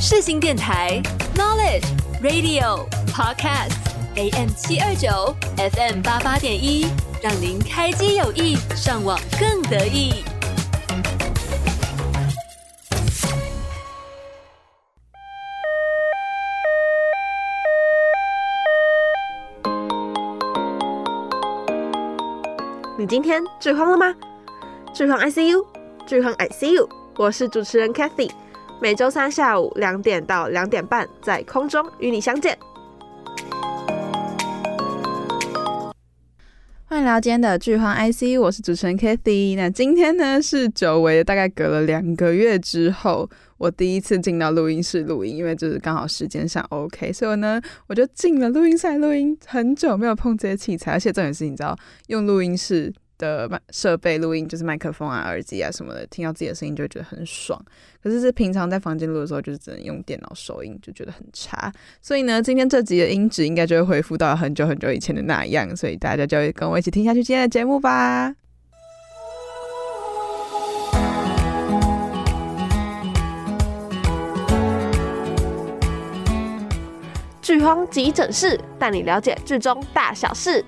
世新电台 Knowledge Radio Podcast AM 七二九 FM 八八点一，让您开机有意，上网更得意。你今天剧荒了吗？剧荒 ICU，剧荒 ICU，我是主持人 Cathy，每周三下午两点到两点半在空中与你相见。欢迎来到今天的剧荒 IC，我是主持人 Kathy。那今天呢是久违，大概隔了两个月之后，我第一次进到录音室录音，因为就是刚好时间上 OK，所以呢我就进了录音室录音。很久没有碰这些器材，而且重点是，你知道用录音室的设备录音，就是麦克风啊、耳机啊什么的，听到自己的声音就会觉得很爽。可是是平常在房间录的时候，就是只能用电脑收音，就觉得很差。所以呢，今天这集的音质应该就会恢复到很久很久以前的那样。所以大家就会跟我一起听下去今天的节目吧。剧荒急诊室带你了解剧中大小事。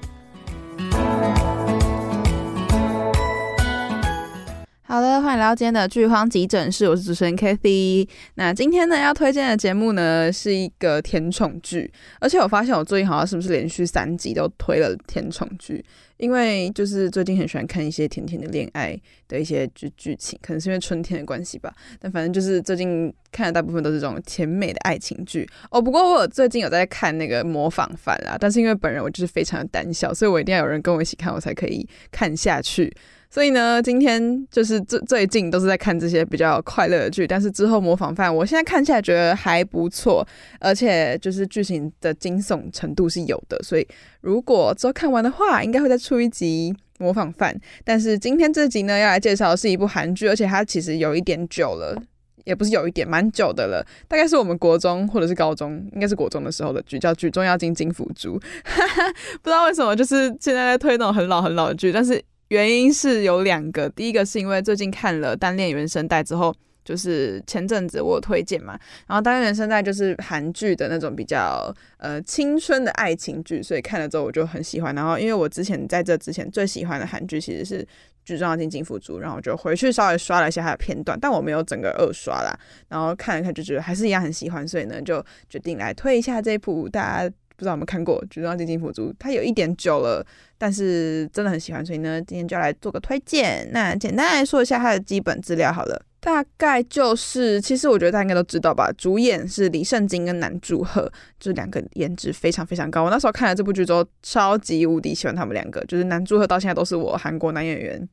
好的，欢迎来到今天的剧荒急诊室，我是主持人 Cathy。那今天呢要推荐的节目呢是一个甜宠剧，而且我发现我最近好像是不是连续三集都推了甜宠剧，因为就是最近很喜欢看一些甜甜的恋爱的一些剧剧情，可能是因为春天的关系吧。但反正就是最近看的大部分都是这种甜美的爱情剧哦。不过我最近有在看那个模仿犯啦，但是因为本人我就是非常的胆小，所以我一定要有人跟我一起看，我才可以看下去。所以呢，今天就是最最近都是在看这些比较快乐的剧，但是之后模仿犯，我现在看起来觉得还不错，而且就是剧情的惊悚程度是有的，所以如果之后看完的话，应该会再出一集模仿犯。但是今天这集呢，要来介绍的是一部韩剧，而且它其实有一点久了，也不是有一点，蛮久的了，大概是我们国中或者是高中，应该是国中的时候的剧，叫《举重要进金福珠》，不知道为什么就是现在在推那种很老很老的剧，但是。原因是有两个，第一个是因为最近看了《单恋原声带》之后，就是前阵子我有推荐嘛，然后《单恋原声带》就是韩剧的那种比较呃青春的爱情剧，所以看了之后我就很喜欢。然后因为我之前在这之前最喜欢的韩剧其实是《举重要进金福珠》，然后我就回去稍微刷了一下它的片段，但我没有整个二刷啦。然后看了看就觉得还是一样很喜欢，所以呢就决定来推一下这部大家。不知道有没有看过《举重要进金佛珠》，它有一点久了，但是真的很喜欢，所以呢，今天就来做个推荐。那简单来说一下它的基本资料好了，大概就是，其实我觉得大家应该都知道吧，主演是李圣经跟南柱赫，就两个颜值非常非常高。我那时候看了这部剧之后，超级无敌喜欢他们两个，就是南柱赫到现在都是我韩国男演员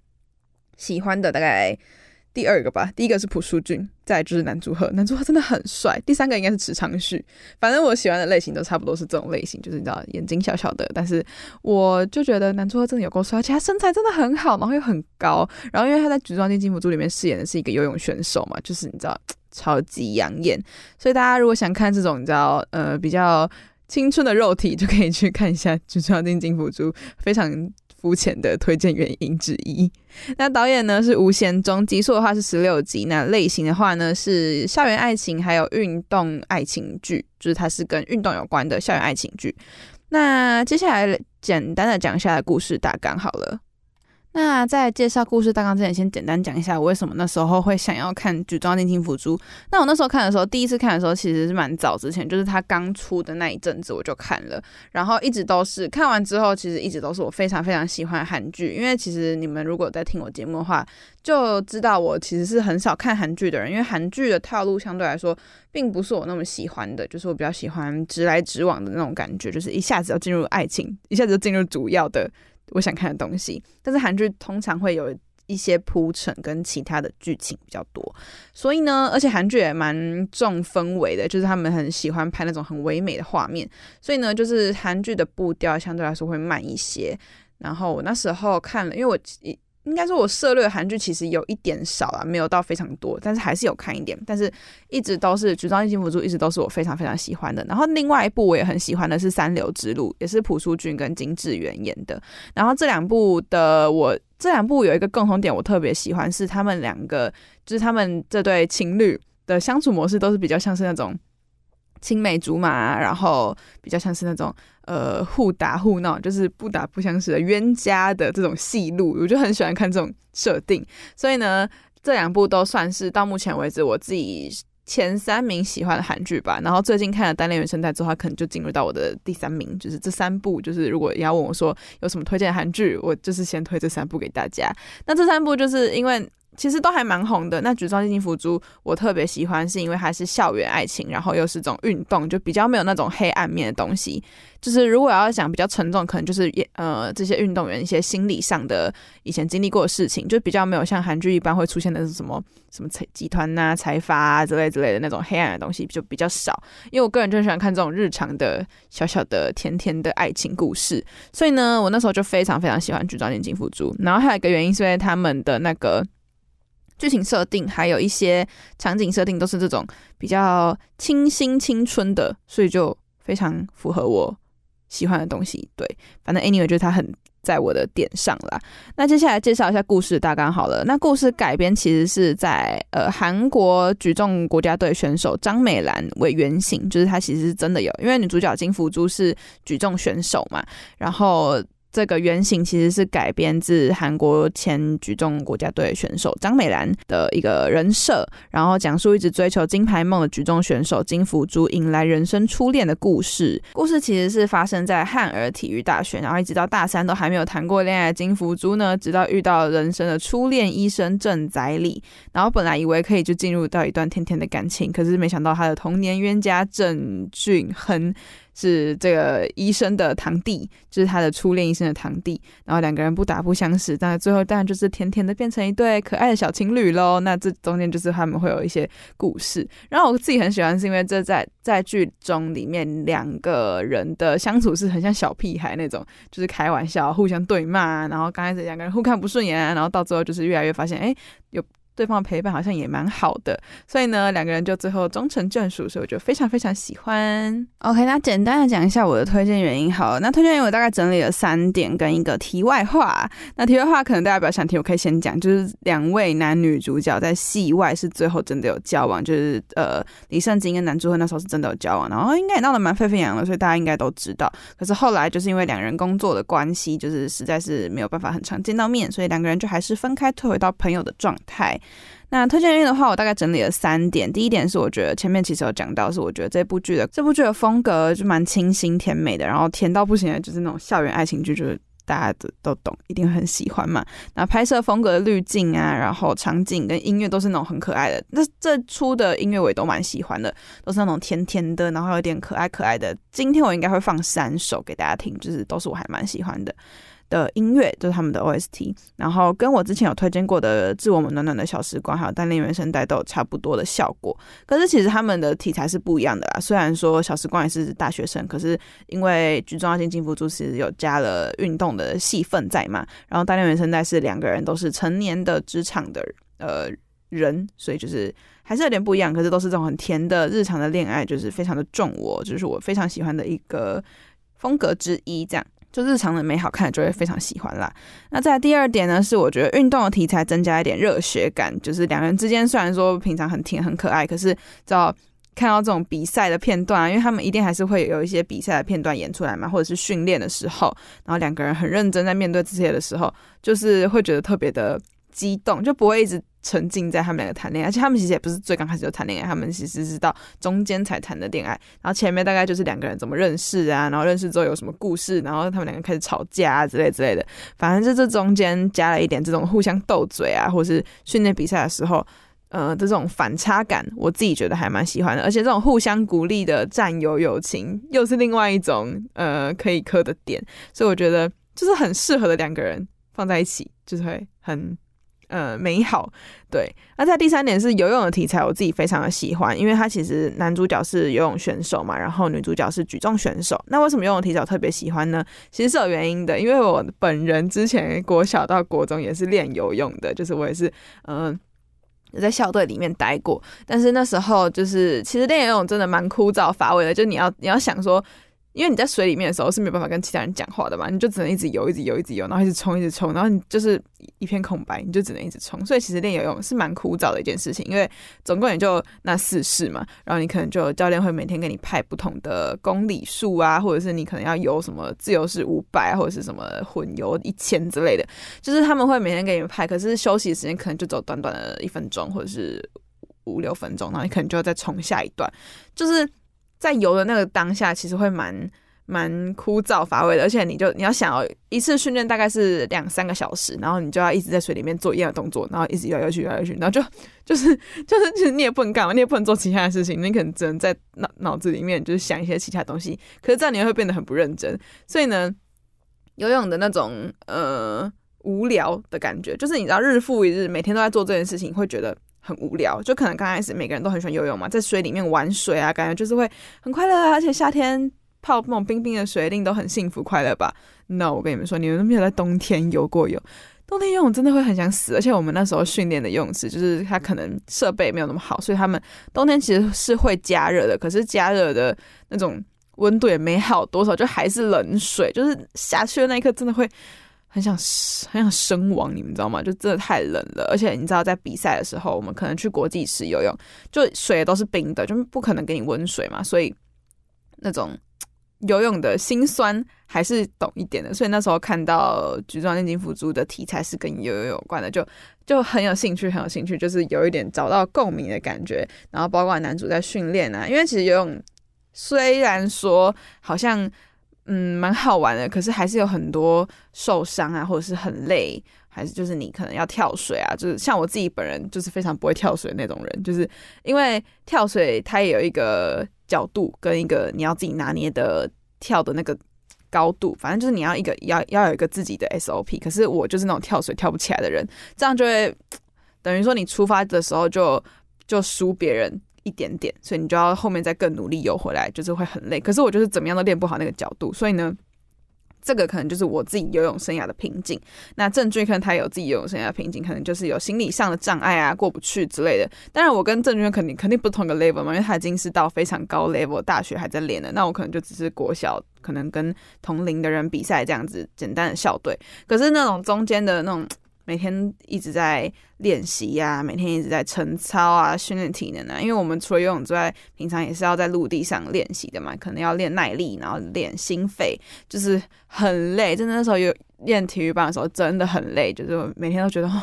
喜欢的大概。第二个吧，第一个是朴书俊，再就是南柱赫，南柱赫真的很帅。第三个应该是池昌旭，反正我喜欢的类型都差不多是这种类型，就是你知道眼睛小小的，但是我就觉得南柱赫真的有够帅，而且他身材真的很好，然后又很高，然后因为他在《举重金金福珠》里面饰演的是一个游泳选手嘛，就是你知道超级养眼，所以大家如果想看这种你知道呃比较青春的肉体，就可以去看一下《举重要进金福珠》，非常。肤浅的推荐原因之一。那导演呢是吴贤忠，集数的话是十六集。那类型的话呢是校园爱情，还有运动爱情剧，就是它是跟运动有关的校园爱情剧。那接下来简单的讲一下故事大纲好了。那在介绍故事大纲之前，先简单讲一下我为什么那时候会想要看《举重要进金福珠》。那我那时候看的时候，第一次看的时候其实是蛮早之前，就是他刚出的那一阵子我就看了，然后一直都是看完之后，其实一直都是我非常非常喜欢韩剧。因为其实你们如果在听我节目的话，就知道我其实是很少看韩剧的人，因为韩剧的套路相对来说并不是我那么喜欢的，就是我比较喜欢直来直往的那种感觉，就是一下子要进入爱情，一下子就进入主要的。我想看的东西，但是韩剧通常会有一些铺陈跟其他的剧情比较多，所以呢，而且韩剧也蛮重氛围的，就是他们很喜欢拍那种很唯美的画面，所以呢，就是韩剧的步调相对来说会慢一些。然后我那时候看了，因为我。应该说，我涉猎韩剧其实有一点少啦，没有到非常多，但是还是有看一点。但是一直都是《举重要进金福珠》，一直都是我非常非常喜欢的。然后另外一部我也很喜欢的是《三流之路》，也是朴书俊跟金智媛演的。然后这两部的我，这两部有一个共同点，我特别喜欢是他们两个，就是他们这对情侣的相处模式都是比较像是那种青梅竹马，然后比较像是那种呃互打互闹，就是不打不相识的冤家的这种戏路，我就很喜欢看这种设定。所以呢，这两部都算是到目前为止我自己前三名喜欢的韩剧吧。然后最近看了《单恋原声带》之后，它可能就进入到我的第三名。就是这三部，就是如果要问我说有什么推荐的韩剧，我就是先推这三部给大家。那这三部就是因为。其实都还蛮红的。那《举重金金福珠》我特别喜欢，是因为它是校园爱情，然后又是这种运动，就比较没有那种黑暗面的东西。就是如果要讲比较沉重，可能就是呃这些运动员一些心理上的以前经历过的事情，就比较没有像韩剧一般会出现的是什么什么财集团呐、财阀啊之类之类的那种黑暗的东西就比较少。因为我个人就喜欢看这种日常的小小的甜甜的爱情故事，所以呢，我那时候就非常非常喜欢《举重金福珠》。然后还有一个原因是因为他们的那个。剧情设定还有一些场景设定都是这种比较清新青春的，所以就非常符合我喜欢的东西。对，反正 anyway 就是它很在我的点上啦。那接下来介绍一下故事大纲好了。那故事改编其实是在呃韩国举重国家队选手张美兰为原型，就是她其实是真的有，因为女主角金福珠是举重选手嘛，然后。这个原型其实是改编自韩国前举重国家队选手张美兰的一个人设，然后讲述一直追求金牌梦的举重选手金福珠迎来人生初恋的故事。故事其实是发生在汉尔体育大学，然后一直到大三都还没有谈过恋爱的金福珠呢，直到遇到人生的初恋医生郑宰理，然后本来以为可以就进入到一段甜甜的感情，可是没想到他的童年冤家郑俊亨。是这个医生的堂弟，就是他的初恋医生的堂弟，然后两个人不打不相识，但最后当然就是甜甜的变成一对可爱的小情侣喽。那这中间就是他们会有一些故事，然后我自己很喜欢，是因为这在在剧中里面两个人的相处是很像小屁孩那种，就是开玩笑、互相对骂，然后刚开始两个人互看不顺眼，然后到最后就是越来越发现，哎，有。对方的陪伴好像也蛮好的，所以呢，两个人就最后终成眷属，所以我就非常非常喜欢。OK，那简单的讲一下我的推荐原因好了。那推荐原因我大概整理了三点跟一个题外话。那题外话可能大家比较想听，我可以先讲，就是两位男女主角在戏外是最后真的有交往，就是呃李圣经跟男主赫那时候是真的有交往，然后应该也闹得蛮沸沸扬扬的，所以大家应该都知道。可是后来就是因为两人工作的关系，就是实在是没有办法很常见到面，所以两个人就还是分开退回到朋友的状态。那推荐原因的话，我大概整理了三点。第一点是，我觉得前面其实有讲到，是我觉得这部剧的这部剧的风格就蛮清新甜美的，然后甜到不行的，就是那种校园爱情剧，就是大家都都懂，一定很喜欢嘛。那拍摄风格的滤镜啊，然后场景跟音乐都是那种很可爱的。那这出的音乐我也都蛮喜欢的，都是那种甜甜的，然后有点可爱可爱的。今天我应该会放三首给大家听，就是都是我还蛮喜欢的。的音乐就是他们的 OST，然后跟我之前有推荐过的《致我们暖暖的小时光》还有《单恋原声带》都有差不多的效果。可是其实他们的题材是不一样的啦。虽然说《小时光》也是大学生，可是因为《举重金福珠》其实有加了运动的戏份在嘛，然后《单恋原声带》是两个人都是成年的职场的呃人，所以就是还是有点不一样。可是都是这种很甜的日常的恋爱，就是非常的重我，就是我非常喜欢的一个风格之一，这样。就日常的美好看，就会非常喜欢啦。那再第二点呢，是我觉得运动的题材增加一点热血感，就是两人之间虽然说平常很甜很可爱，可是只要看到这种比赛的片段啊，因为他们一定还是会有一些比赛的片段演出来嘛，或者是训练的时候，然后两个人很认真在面对这些的时候，就是会觉得特别的激动，就不会一直。沉浸在他们两个谈恋爱，而且他们其实也不是最刚开始就谈恋爱，他们其实是到中间才谈的恋爱。然后前面大概就是两个人怎么认识啊，然后认识之后有什么故事，然后他们两个开始吵架啊之类之类的。反正就这中间加了一点这种互相斗嘴啊，或是训练比赛的时候，呃，这种反差感，我自己觉得还蛮喜欢的。而且这种互相鼓励的战友友情，又是另外一种呃可以磕的点，所以我觉得就是很适合的两个人放在一起，就是会很。呃，美好，对。那在第三点是游泳的题材，我自己非常的喜欢，因为他其实男主角是游泳选手嘛，然后女主角是举重选手。那为什么游泳题材我特别喜欢呢？其实是有原因的，因为我本人之前国小到国中也是练游泳的，就是我也是嗯、呃、在校队里面待过。但是那时候就是其实练游泳真的蛮枯燥乏味的，就你要你要想说。因为你在水里面的时候是没办法跟其他人讲话的嘛，你就只能一直游，一直游，一直游，然后一直冲，一直冲，然后你就是一片空白，你就只能一直冲。所以其实练游泳是蛮枯燥的一件事情，因为总共也就那四式嘛，然后你可能就教练会每天给你派不同的公里数啊，或者是你可能要游什么自由式五百，或者是什么混游一千之类的，就是他们会每天给你们派，可是休息时间可能就走短短的一分钟，或者是五六分钟，然后你可能就要再冲下一段，就是。在游的那个当下，其实会蛮蛮枯燥乏味的，而且你就你要想哦，一次训练大概是两三个小时，然后你就要一直在水里面做一样的动作，然后一直游游去游游去，然后就就是就是其实你也不能干嘛，你也不能做其他的事情，你可能只能在脑脑子里面就是想一些其他东西，可是这样你会变得很不认真，所以呢，游泳的那种呃无聊的感觉，就是你知道日复一日，每天都在做这件事情，会觉得。很无聊，就可能刚开始每个人都很喜欢游泳嘛，在水里面玩水啊，感觉就是会很快乐啊，而且夏天泡那种冰冰的水，一定都很幸福快乐吧？No，我跟你们说，你们都没有在冬天游过泳，冬天游泳真的会很想死。而且我们那时候训练的游泳池，就是它可能设备没有那么好，所以他们冬天其实是会加热的，可是加热的那种温度也没好多少，就还是冷水，就是下去的那一刻真的会。很想很想身亡，你们知道吗？就真的太冷了，而且你知道，在比赛的时候，我们可能去国际池游泳，就水都是冰的，就不可能给你温水嘛，所以那种游泳的心酸还是懂一点的。所以那时候看到举重、电竞、辅助的题材是跟游泳有关的，就就很有兴趣，很有兴趣，就是有一点找到共鸣的感觉。然后包括男主在训练啊，因为其实游泳虽然说好像。嗯，蛮好玩的，可是还是有很多受伤啊，或者是很累，还是就是你可能要跳水啊，就是像我自己本人就是非常不会跳水那种人，就是因为跳水它也有一个角度跟一个你要自己拿捏的跳的那个高度，反正就是你要一个要要有一个自己的 SOP，可是我就是那种跳水跳不起来的人，这样就会 等于说你出发的时候就就输别人。一点点，所以你就要后面再更努力游回来，就是会很累。可是我就是怎么样都练不好那个角度，所以呢，这个可能就是我自己游泳生涯的瓶颈。那郑钧坤他有自己游泳生涯的瓶颈，可能就是有心理上的障碍啊，过不去之类的。当然，我跟郑钧坤肯定肯定不同个 level 嘛，因为他已经是到非常高 level，大学还在练的。那我可能就只是国小，可能跟同龄的人比赛这样子简单的校队。可是那种中间的那种。每天一直在练习呀，每天一直在晨操啊，训练体能啊。因为我们除了游泳之外，平常也是要在陆地上练习的嘛，可能要练耐力，然后练心肺，就是很累。真的那时候有练体育班的时候，真的很累，就是每天都觉得哦，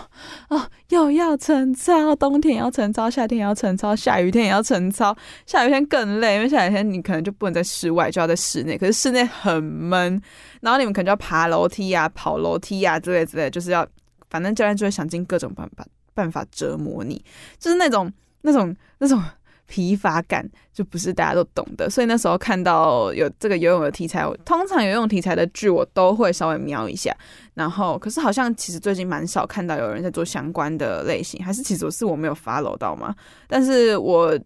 哦，又要晨操，冬天也要晨操，夏天也要晨操，下雨天也要晨操。下雨天更累，因为下雨天你可能就不能在室外，就要在室内。可是室内很闷，然后你们可能就要爬楼梯呀、跑楼梯呀之类之类，就是要。反正教练就会想尽各种办法办法折磨你，就是那种那种那种 疲乏感，就不是大家都懂的。所以那时候看到有这个游泳的题材，通常游泳题材的剧我都会稍微瞄一下。然后，可是好像其实最近蛮少看到有人在做相关的类型，还是其实是我没有 follow 到吗？但是我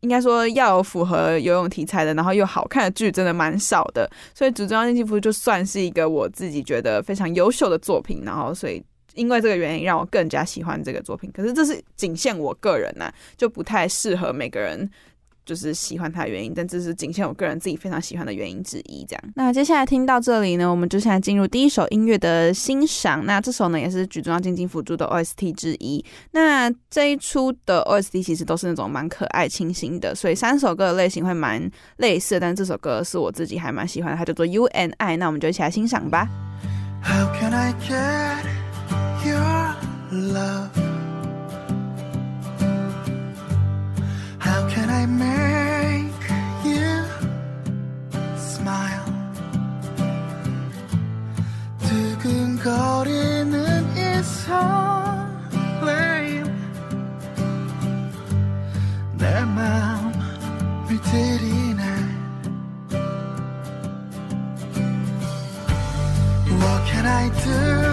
应该说要有符合游泳题材的，然后又好看的剧，真的蛮少的。所以《举重电竞辅助》就算是一个我自己觉得非常优秀的作品，然后所以。因为这个原因，让我更加喜欢这个作品。可是这是仅限我个人呐、啊，就不太适合每个人，就是喜欢它的原因。但这是仅限我个人自己非常喜欢的原因之一。这样，那接下来听到这里呢，我们就现在进入第一首音乐的欣赏。那这首呢，也是举重电竞辅助的 OST 之一。那这一出的 OST 其实都是那种蛮可爱、清新的，所以三首歌的类型会蛮类似。但这首歌是我自己还蛮喜欢的，它叫做 You and I。那我们就一起来欣赏吧。How can I get your love. How can I make you smile? 두근거리는 이 설레임 내 마음을 들이네 What can I do?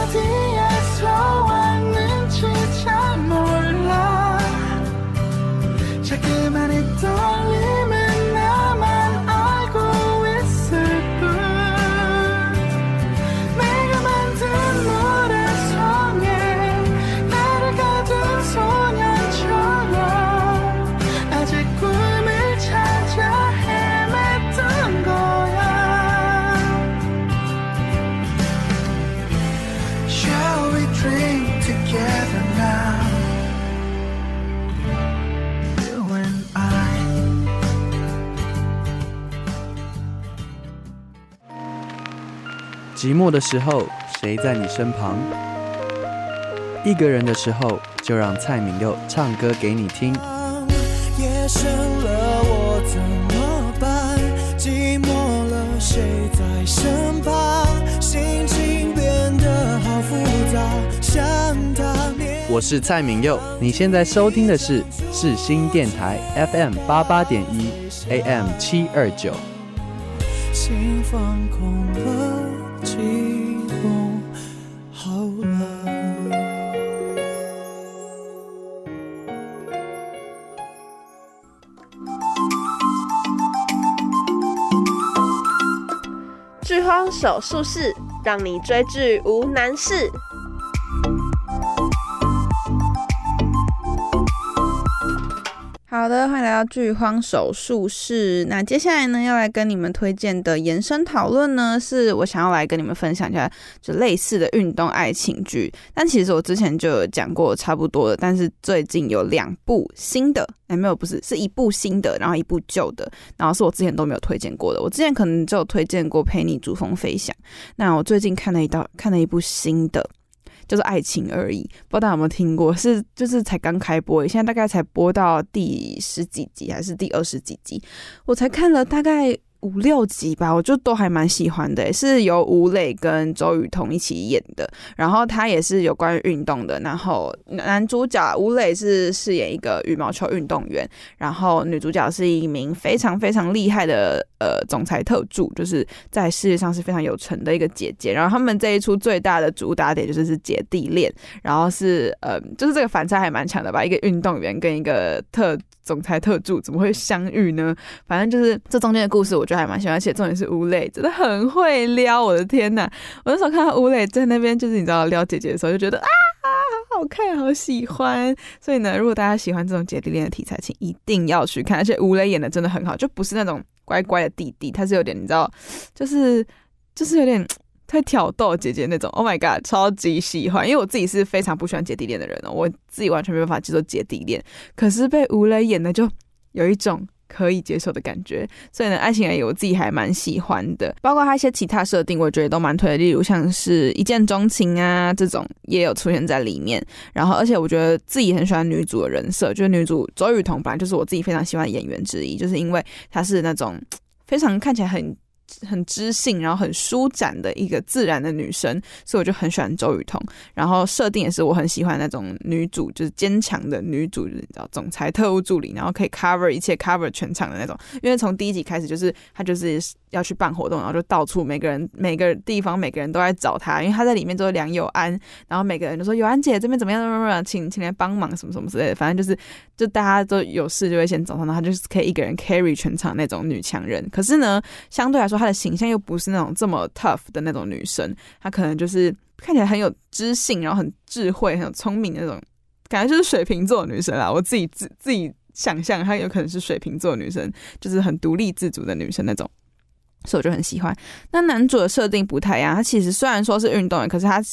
寂寞的时候，谁在你身旁？一个人的时候，就让蔡敏佑唱歌给你听。夜深了，我怎么办？寂寞了，谁在身旁？心情变得好复杂，想他。我是蔡敏佑，你现在收听的是世新电台 FM 八八点一 AM 七二九。心放空了。手术室，让你追剧无难事。好的，欢迎来到剧荒手术室。那接下来呢，要来跟你们推荐的延伸讨论呢，是我想要来跟你们分享一下，就类似的运动爱情剧。但其实我之前就有讲过差不多的，但是最近有两部新的，哎，没有，不是，是一部新的，然后一部旧的，然后是我之前都没有推荐过的。我之前可能就有推荐过《陪你逐风飞翔》，那我最近看了一道，看了一部新的。就是爱情而已，不知道大家有没有听过？是就是才刚开播，现在大概才播到第十几集还是第二十几集？我才看了大概。五六集吧，我就都还蛮喜欢的，是由吴磊跟周雨彤一起演的，然后他也是有关于运动的，然后男主角吴磊是饰演一个羽毛球运动员，然后女主角是一名非常非常厉害的呃总裁特助，就是在事业上是非常有成的一个姐姐，然后他们这一出最大的主打点就是是姐弟恋，然后是呃就是这个反差还蛮强的吧，一个运动员跟一个特。总裁特助怎么会相遇呢？反正就是这中间的故事，我觉得还蛮喜欢，而且重点是吴磊真的很会撩，我的天呐！我那时候看到吴磊在那边，就是你知道撩姐姐的时候，就觉得啊，好好看，好喜欢。所以呢，如果大家喜欢这种姐弟恋的题材，请一定要去看。而且吴磊演的真的很好，就不是那种乖乖的弟弟，他是有点你知道，就是就是有点。会挑逗姐姐那种，Oh my god，超级喜欢！因为我自己是非常不喜欢姐弟恋的人哦，我自己完全没办法接受姐弟恋。可是被吴磊演的，就有一种可以接受的感觉。所以呢，爱情而已，我自己还蛮喜欢的。包括他一些其他设定，我觉得都蛮推的，例如像是一见钟情啊这种，也有出现在里面。然后，而且我觉得自己很喜欢女主的人设，就是女主周雨彤本来就是我自己非常喜欢的演员之一，就是因为她是那种非常看起来很。很知性，然后很舒展的一个自然的女生，所以我就很喜欢周雨彤。然后设定也是我很喜欢那种女主，就是坚强的女主，你知道，总裁特务助理，然后可以 cover 一切，cover 全场的那种。因为从第一集开始，就是她就是要去办活动，然后就到处每个人每个地方每个人都在找她，因为她在里面都是梁友安，然后每个人都说友安姐这边怎么样怎么样，请请来帮忙什么什么之类的。反正就是就大家都有事就会先找她，然后她就是可以一个人 carry 全场那种女强人。可是呢，相对来说。她的形象又不是那种这么 tough 的那种女生，她可能就是看起来很有知性，然后很智慧、很聪明那种感觉，就是水瓶座女生啦。我自己自自己想象，她有可能是水瓶座女生，就是很独立自主的女生那种，所以我就很喜欢。那男主的设定不太一样，他其实虽然说是运动员，可是他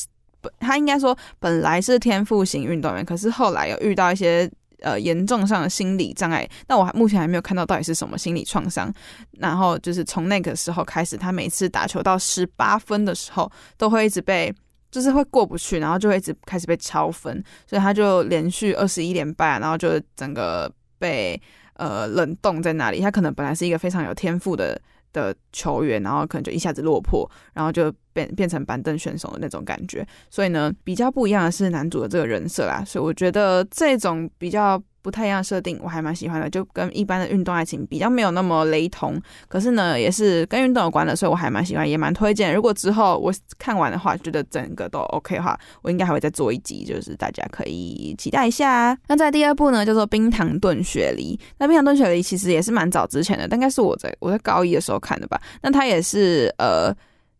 他应该说本来是天赋型运动员，可是后来有遇到一些。呃，严重上的心理障碍，那我目前还没有看到到底是什么心理创伤。然后就是从那个时候开始，他每次打球到十八分的时候，都会一直被，就是会过不去，然后就会一直开始被超分，所以他就连续二十一连败，然后就整个被呃冷冻在那里。他可能本来是一个非常有天赋的。的球员，然后可能就一下子落魄，然后就变变成板凳选手的那种感觉。所以呢，比较不一样的是男主的这个人设啦。所以我觉得这种比较不太一样设定，我还蛮喜欢的，就跟一般的运动爱情比较没有那么雷同，可是呢，也是跟运动有关的，所以我还蛮喜欢，也蛮推荐。如果之后我看完的话，觉得整个都 OK 的话，我应该还会再做一集，就是大家可以期待一下。那在第二部呢，叫做《冰糖炖雪梨》。那《冰糖炖雪梨》其实也是蛮早之前的，大概是我在我在高一的时候看的吧。那它也是呃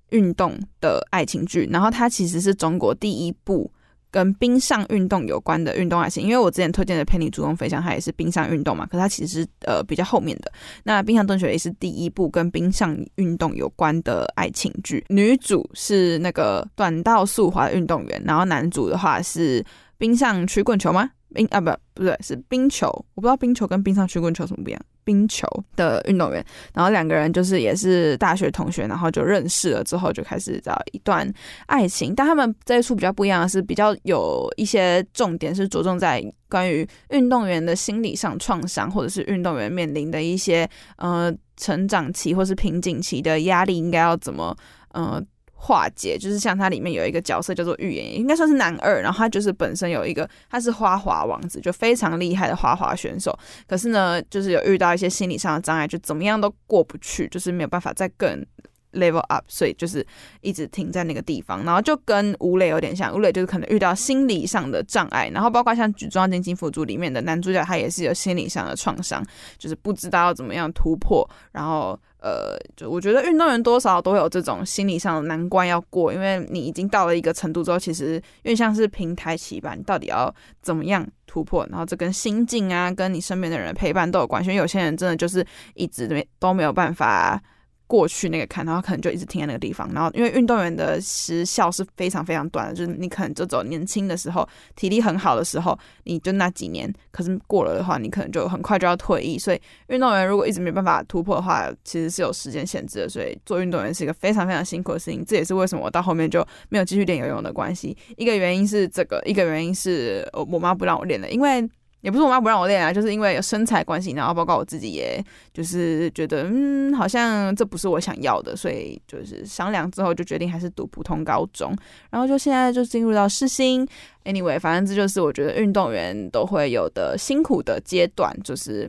运动的爱情剧，然后它其实是中国第一部。跟冰上运动有关的运动爱情，因为我之前推荐的《陪你主动飞翔》，它也是冰上运动嘛，可它其实是呃比较后面的。那《冰上炖雪也》是第一部跟冰上运动有关的爱情剧，女主是那个短道速滑运动员，然后男主的话是冰上曲棍球吗？冰啊不不对，是冰球，我不知道冰球跟冰上曲棍球什么不一样。冰球的运动员，然后两个人就是也是大学同学，然后就认识了之后就开始找一段爱情。但他们这一出比较不一样的是，比较有一些重点是着重在关于运动员的心理上创伤，或者是运动员面临的一些呃成长期或是瓶颈期的压力，应该要怎么呃。化解，就是像它里面有一个角色叫做预言，应该算是男二，然后他就是本身有一个他是花滑王子，就非常厉害的花滑选手，可是呢，就是有遇到一些心理上的障碍，就怎么样都过不去，就是没有办法再更 level up，所以就是一直停在那个地方，然后就跟吴磊有点像，吴磊就是可能遇到心理上的障碍，然后包括像举重金金辅助里面的男主角，他也是有心理上的创伤，就是不知道要怎么样突破，然后。呃，就我觉得运动员多少都有这种心理上的难关要过，因为你已经到了一个程度之后，其实因为像是平台期吧，你到底要怎么样突破？然后这跟心境啊，跟你身边的人陪伴都有关系。因为有些人真的就是一直没都没有办法。过去那个坎，然后可能就一直停在那个地方。然后因为运动员的时效是非常非常短的，就是你可能就走年轻的时候，体力很好的时候，你就那几年。可是过了的话，你可能就很快就要退役。所以运动员如果一直没办法突破的话，其实是有时间限制的。所以做运动员是一个非常非常辛苦的事情。这也是为什么我到后面就没有继续练游泳的关系。一个原因是这个，一个原因是我妈不让我练的，因为。也不是我妈不让我练啊，就是因为有身材关系，然后包括我自己，也就是觉得，嗯，好像这不是我想要的，所以就是商量之后就决定还是读普通高中，然后就现在就进入到世新。Anyway，反正这就是我觉得运动员都会有的辛苦的阶段，就是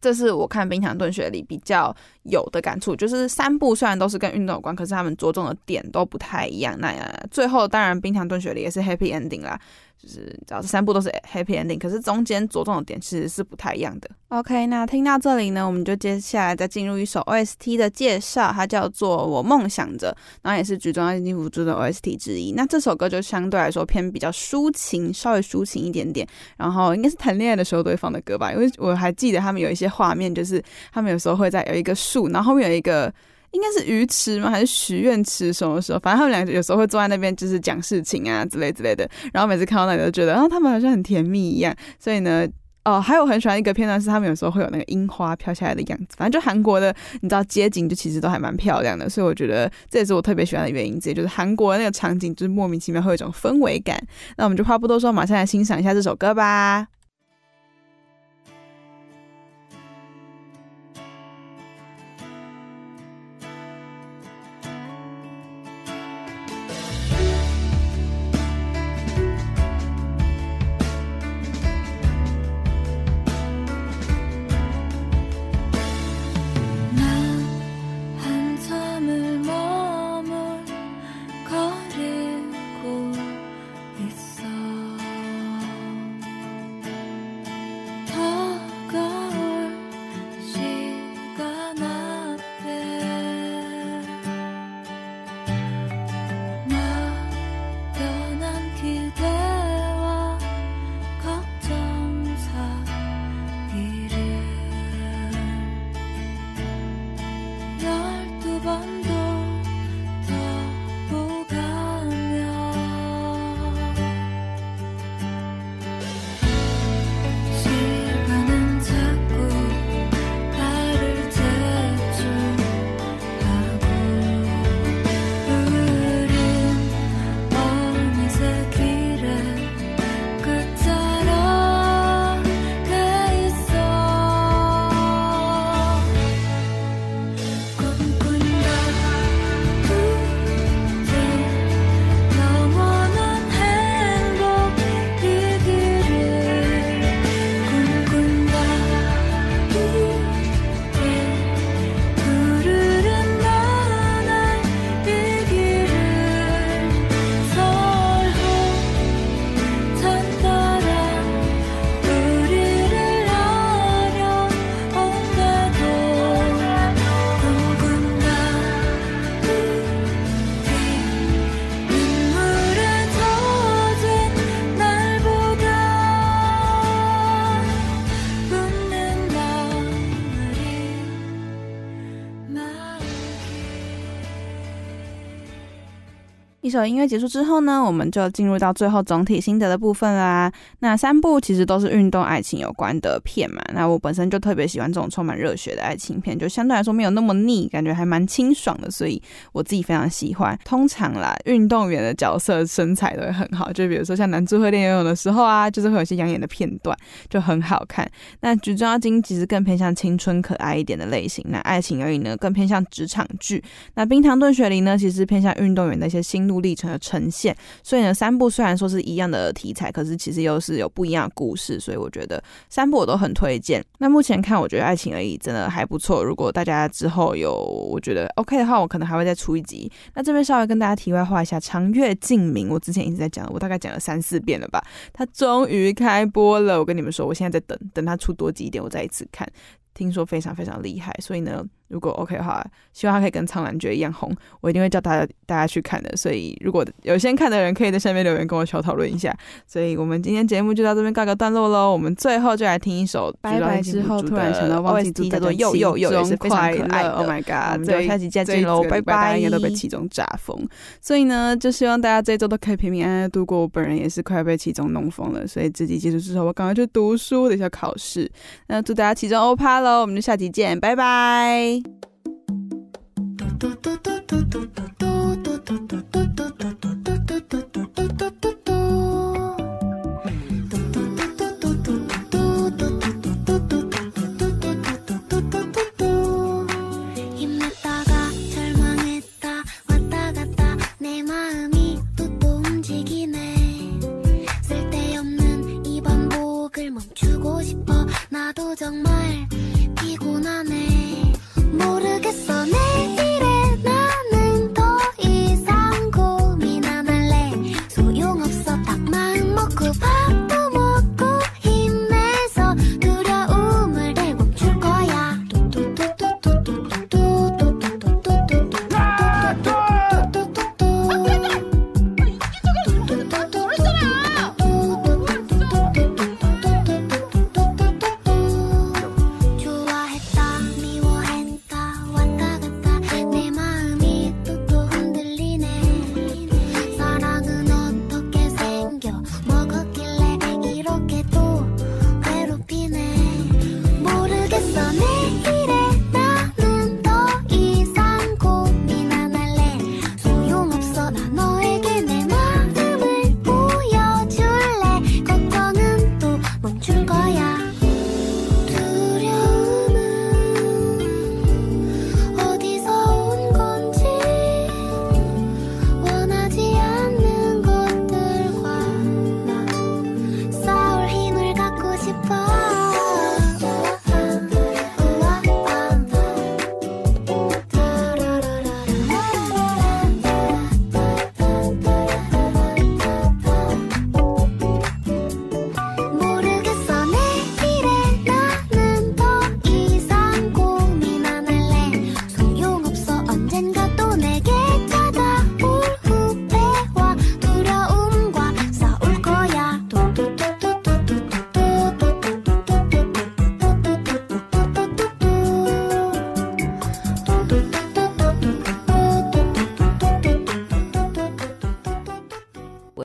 这是我看《冰糖炖雪梨》里比较有的感触，就是三部虽然都是跟运动有关，可是他们着重的点都不太一样。那最后当然《冰糖炖雪梨》也是 Happy Ending 啦。就是只要这三部都是 happy ending，可是中间着重的点其实是不太一样的。OK，那听到这里呢，我们就接下来再进入一首 OST 的介绍，它叫做《我梦想着》，然后也是举重爱金辅助的 OST 之一。那这首歌就相对来说偏比较抒情，稍微抒情一点点，然后应该是谈恋爱的时候都会放的歌吧，因为我还记得他们有一些画面，就是他们有时候会在有一个树，然后后面有一个。应该是鱼池吗？还是许愿池？什么时候？反正他们两个有时候会坐在那边，就是讲事情啊之类之类的。然后每次看到那里，都觉得，然后他们好像很甜蜜一样。所以呢，哦，还有很喜欢一个片段是他们有时候会有那个樱花飘下来的样子。反正就韩国的，你知道街景就其实都还蛮漂亮的。所以我觉得这也是我特别喜欢的原因之一，就是韩国的那个场景就是莫名其妙会有一种氛围感。那我们就话不多说，马上来欣赏一下这首歌吧。首音乐结束之后呢，我们就进入到最后总体心得的部分啦。那三部其实都是运动爱情有关的片嘛。那我本身就特别喜欢这种充满热血的爱情片，就相对来说没有那么腻，感觉还蛮清爽的，所以我自己非常喜欢。通常啦，运动员的角色身材都会很好，就比如说像男主会练游泳的时候啊，就是会有些养眼的片段，就很好看。那《橘中妖精》其实更偏向青春可爱一点的类型，那《爱情而已》呢更偏向职场剧。那《冰糖炖雪梨》呢，其实偏向运动员的一些心路历程的呈现，所以呢，三部虽然说是一样的题材，可是其实又是有不一样的故事，所以我觉得三部我都很推荐。那目前看，我觉得爱情而已真的还不错。如果大家之后有我觉得 OK 的话，我可能还会再出一集。那这边稍微跟大家题外话一下，《长月烬明》，我之前一直在讲，我大概讲了三四遍了吧，它终于开播了。我跟你们说，我现在在等，等它出多集一点，我再一次看。听说非常非常厉害，所以呢。如果 OK 的话，希望他可以跟《苍兰诀》一样红，我一定会叫大家大家去看的。所以如果有先看的人，可以在下面留言跟我小讨论一下。所以我们今天节目就到这边告个段落喽。我们最后就来听一首拜拜之后突然想到忘记叫做又又又也是非常可爱的。Oh my god！最后下期再见喽，拜拜！大家应该都被其中炸疯，所以呢，就希望大家这一周都可以平平安安度过。我本人也是快要被其中弄疯了，所以自己结束之后，我赶快去读书，等一下考试。那祝大家其中欧趴喽！我们就下期见，拜拜。Bye.